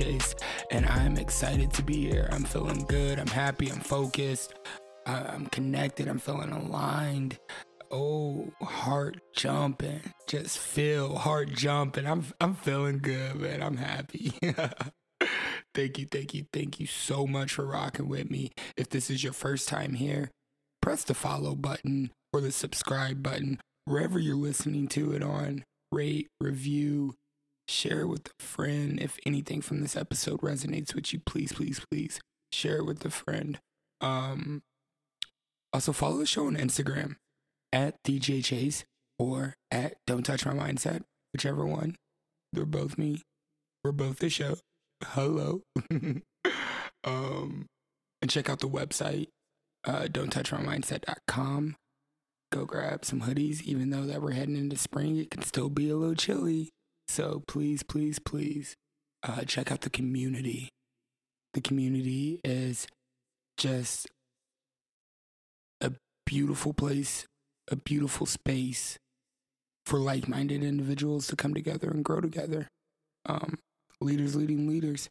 Chase, and I'm excited to be here. I'm feeling good. I'm happy. I'm focused. I- I'm connected. I'm feeling aligned. Oh, heart jumping. Just feel heart jumping. I'm I'm feeling good, man. I'm happy. thank you, thank you, thank you so much for rocking with me. If this is your first time here, press the follow button or the subscribe button wherever you're listening to it on. Rate, review, share it with a friend. If anything from this episode resonates with you, please, please, please share it with a friend. Um, also follow the show on Instagram at DJ Chase or at Don't Touch My Mindset, whichever one. They're both me. We're both the show. Hello. um, and check out the website, uh, don't touch my mindset.com. Go grab some hoodies, even though that we're heading into spring, it can still be a little chilly. So please, please, please, uh, check out the community. The community is just a beautiful place, a beautiful space for like-minded individuals to come together and grow together. Um, leaders leading leaders.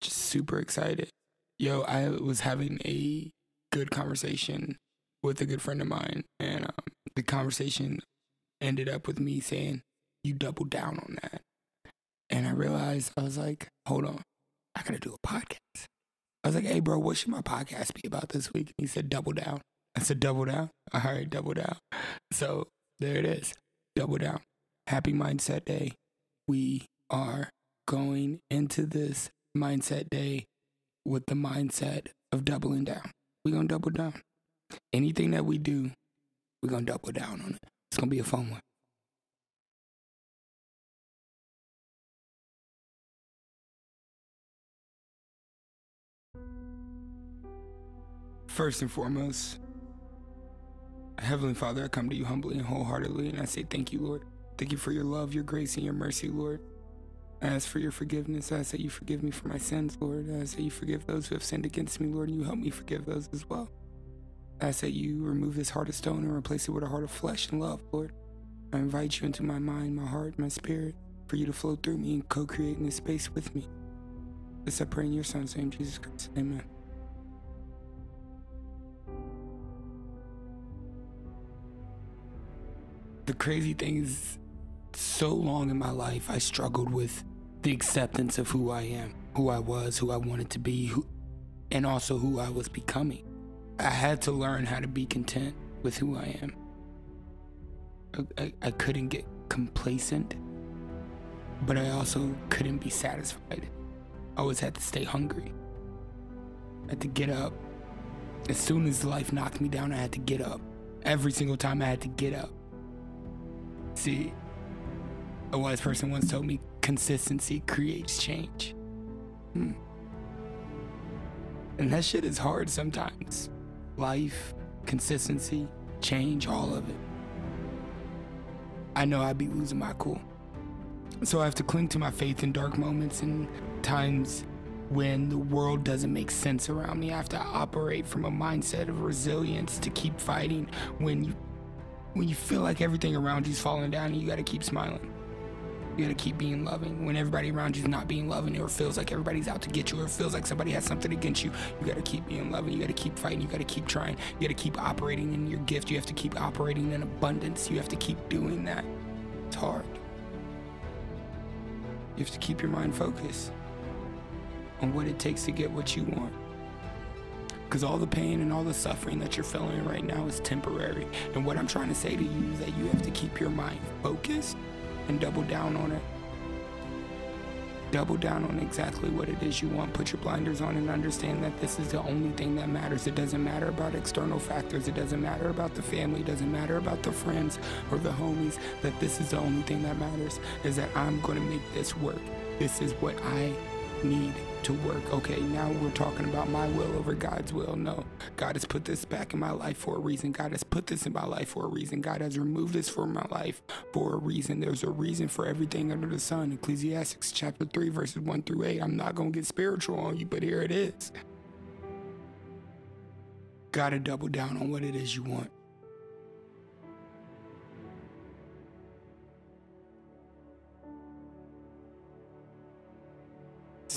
Just super excited. Yo, I was having a good conversation with a good friend of mine, and um, the conversation ended up with me saying, "You double down on that," and I realized I was like, "Hold on, I gotta do a podcast." I was like, "Hey, bro, what should my podcast be about this week?" And he said, "Double down." I said, "Double down." All right, double down. So there it is, double down. Happy Mindset Day. We are going into this mindset day with the mindset of doubling down. We're gonna double down. Anything that we do, we're gonna double down on it. It's gonna be a fun one. First and foremost, Heavenly Father, I come to you humbly and wholeheartedly, and I say thank you, Lord. Thank you for your love, your grace, and your mercy, Lord. I ask for your forgiveness. I ask that you forgive me for my sins, Lord. I ask that you forgive those who have sinned against me, Lord, and you help me forgive those as well. I ask that you remove this heart of stone and replace it with a heart of flesh and love, Lord. I invite you into my mind, my heart, my spirit, for you to flow through me and co create in this space with me. This I pray in your son's name, Jesus Christ. Amen. The crazy thing is, so long in my life, I struggled with the acceptance of who I am, who I was, who I wanted to be, who, and also who I was becoming. I had to learn how to be content with who I am. I, I, I couldn't get complacent, but I also couldn't be satisfied. I always had to stay hungry. I had to get up. As soon as life knocked me down, I had to get up. Every single time I had to get up. See, a wise person once told me consistency creates change. Hmm. And that shit is hard sometimes. Life, consistency, change, all of it. I know I'd be losing my cool. So I have to cling to my faith in dark moments and times when the world doesn't make sense around me. I have to operate from a mindset of resilience to keep fighting when you when you feel like everything around you's falling down, and you gotta keep smiling. You gotta keep being loving. When everybody around you's not being loving, or feels like everybody's out to get you, or feels like somebody has something against you, you gotta keep being loving. You gotta keep fighting. You gotta keep trying. You gotta keep operating in your gift. You have to keep operating in abundance. You have to keep doing that. It's hard. You have to keep your mind focused on what it takes to get what you want. Because all the pain and all the suffering that you're feeling right now is temporary. And what I'm trying to say to you is that you have to keep your mind focused and double down on it. Double down on exactly what it is you want. Put your blinders on and understand that this is the only thing that matters. It doesn't matter about external factors. It doesn't matter about the family. It doesn't matter about the friends or the homies. That this is the only thing that matters is that I'm going to make this work. This is what I need to work. Okay, now we're talking about my will over God's will. No, God has put this back in my life for a reason. God has put this in my life for a reason. God has removed this from my life for a reason. There's a reason for everything under the sun. Ecclesiastes chapter 3, verses 1 through 8. I'm not going to get spiritual on you, but here it is. Gotta double down on what it is you want.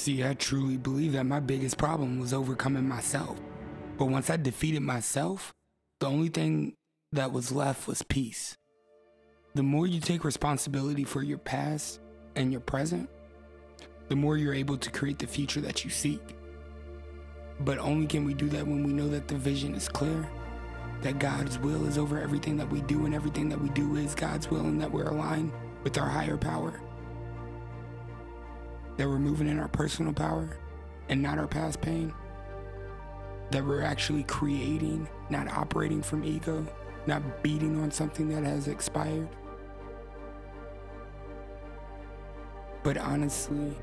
See, I truly believe that my biggest problem was overcoming myself. But once I defeated myself, the only thing that was left was peace. The more you take responsibility for your past and your present, the more you're able to create the future that you seek. But only can we do that when we know that the vision is clear, that God's will is over everything that we do, and everything that we do is God's will, and that we're aligned with our higher power that we're moving in our personal power and not our past pain. That we're actually creating, not operating from ego, not beating on something that has expired. But honestly,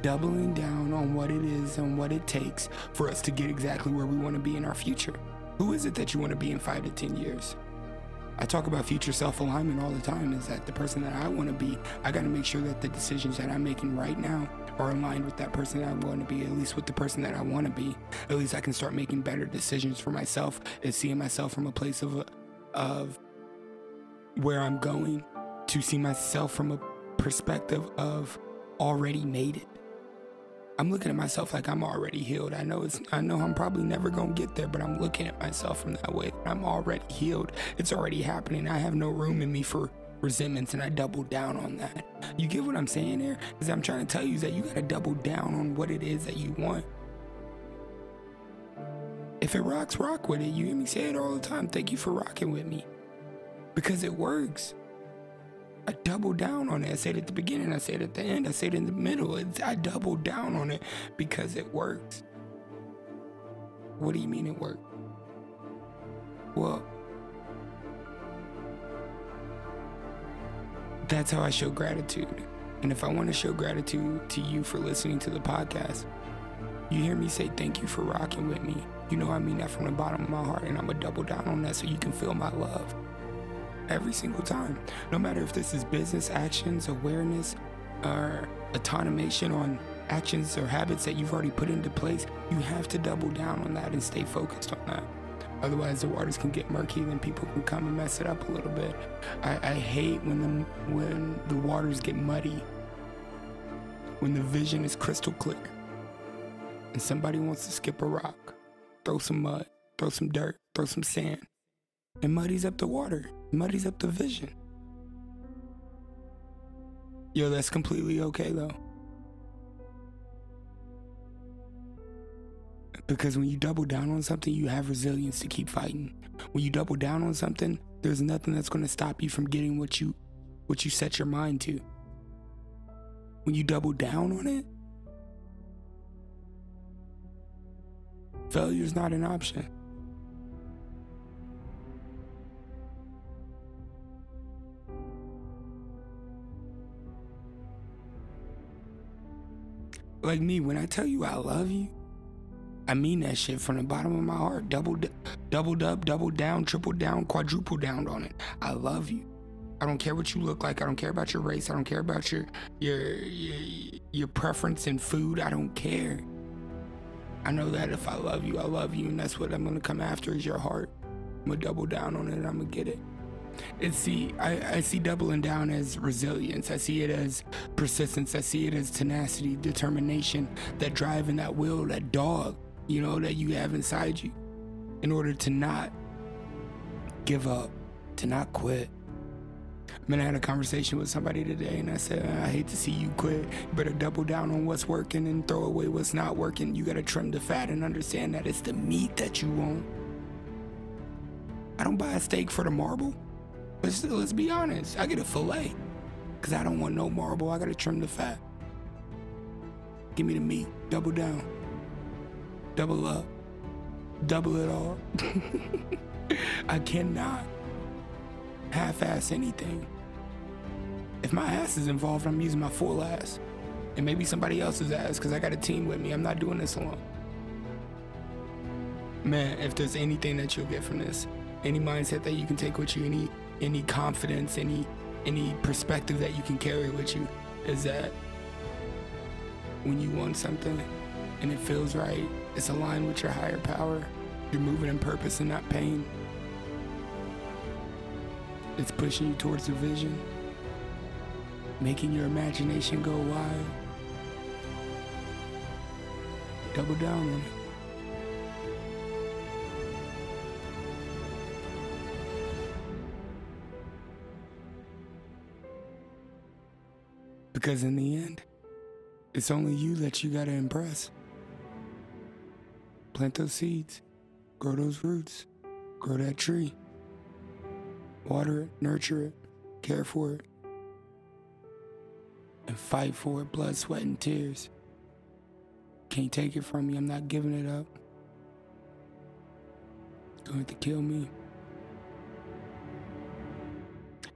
doubling down on what it is and what it takes for us to get exactly where we want to be in our future. Who is it that you want to be in five to 10 years? I talk about future self alignment all the time is that the person that I want to be, I got to make sure that the decisions that I'm making right now are aligned with that person that I'm going to be, at least with the person that I want to be. At least I can start making better decisions for myself and seeing myself from a place of, of where I'm going to see myself from a perspective of already made it. I'm looking at myself like I'm already healed. I know it's I know I'm probably never going to get there, but I'm looking at myself from that way. I'm already healed. It's already happening. I have no room in me for resentments and I double down on that. You get what I'm saying here? Cuz I'm trying to tell you that you got to double down on what it is that you want. If it rocks, rock with it. You hear me say it all the time. Thank you for rocking with me. Because it works. I double down on it. I said at the beginning, I said at the end, I said in the middle. It's, I double down on it because it works. What do you mean it worked? Well, that's how I show gratitude. And if I want to show gratitude to you for listening to the podcast, you hear me say thank you for rocking with me. You know I mean that from the bottom of my heart, and I'm gonna double down on that so you can feel my love every single time. No matter if this is business actions, awareness, or automation on actions or habits that you've already put into place, you have to double down on that and stay focused on that. Otherwise, the waters can get murky, and people can come and mess it up a little bit. I, I hate when the when the waters get muddy, when the vision is crystal clear, and somebody wants to skip a rock, throw some mud, throw some dirt, throw some sand, and muddies up the water muddies up the vision. Yo, that's completely okay though. Because when you double down on something, you have resilience to keep fighting. When you double down on something, there's nothing that's going to stop you from getting what you what you set your mind to. When you double down on it, failure's not an option. Like me, when I tell you I love you, I mean that shit from the bottom of my heart. Double, doubled up, double down, triple down, quadruple down on it. I love you. I don't care what you look like. I don't care about your race. I don't care about your your your, your preference in food. I don't care. I know that if I love you, I love you, and that's what I'm gonna come after is your heart. I'm gonna double down on it. I'm gonna get it. And see, I, I see doubling down as resilience. I see it as persistence. I see it as tenacity, determination, that drive and that will, that dog, you know, that you have inside you in order to not give up, to not quit. I mean, I had a conversation with somebody today and I said, I hate to see you quit. You better double down on what's working and throw away what's not working. You gotta trim the fat and understand that it's the meat that you want. I don't buy a steak for the marble. Let's, let's be honest. I get a fillet because I don't want no marble. I got to trim the fat. Give me the meat. Double down. Double up. Double it all. I cannot half ass anything. If my ass is involved, I'm using my full ass. And maybe somebody else's ass because I got a team with me. I'm not doing this alone. Man, if there's anything that you'll get from this, any mindset that you can take with you, any any confidence, any any perspective that you can carry with you, is that when you want something and it feels right, it's aligned with your higher power, you're moving in purpose and not pain. It's pushing you towards a vision, making your imagination go wild. Double down on it. Because in the end, it's only you that you gotta impress. Plant those seeds, grow those roots, grow that tree. Water it, nurture it, care for it, and fight for it, blood, sweat, and tears. Can't take it from me, I'm not giving it up. Going to kill me.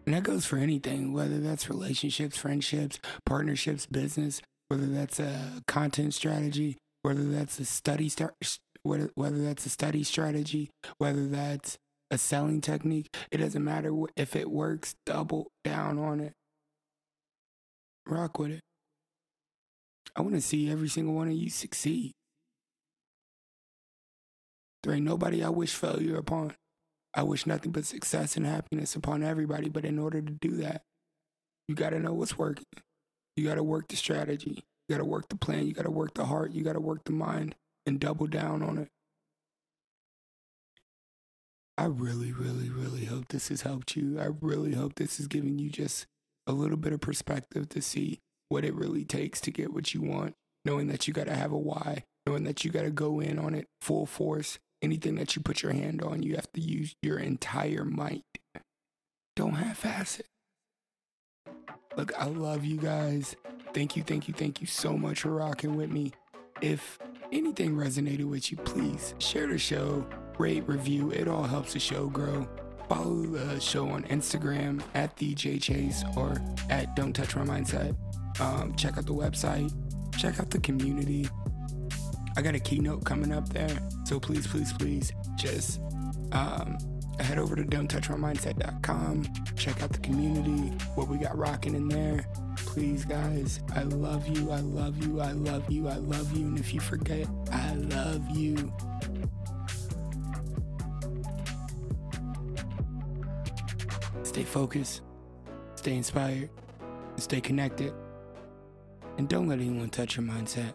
And that goes for anything, whether that's relationships, friendships, partnerships, business, whether that's a content strategy, whether that's a study start, whether, whether that's a study strategy, whether that's a selling technique. It doesn't matter if it works, double down on it. Rock with it. I want to see every single one of you succeed. There ain't nobody I wish failure upon. I wish nothing but success and happiness upon everybody. But in order to do that, you got to know what's working. You got to work the strategy. You got to work the plan. You got to work the heart. You got to work the mind and double down on it. I really, really, really hope this has helped you. I really hope this is giving you just a little bit of perspective to see what it really takes to get what you want, knowing that you got to have a why, knowing that you got to go in on it full force anything that you put your hand on, you have to use your entire might. Don't half ass it. Look, I love you guys. Thank you, thank you, thank you so much for rocking with me. If anything resonated with you, please share the show, rate, review. It all helps the show grow. Follow the show on Instagram at DJ Chase or at Don't Touch My Mindset. Um, check out the website. Check out the community. I got a keynote coming up there. So please, please, please just um, head over to don'ttouchmymindset.com. Check out the community, what we got rocking in there. Please, guys, I love you. I love you. I love you. I love you. And if you forget, I love you. Stay focused, stay inspired, stay connected. And don't let anyone touch your mindset.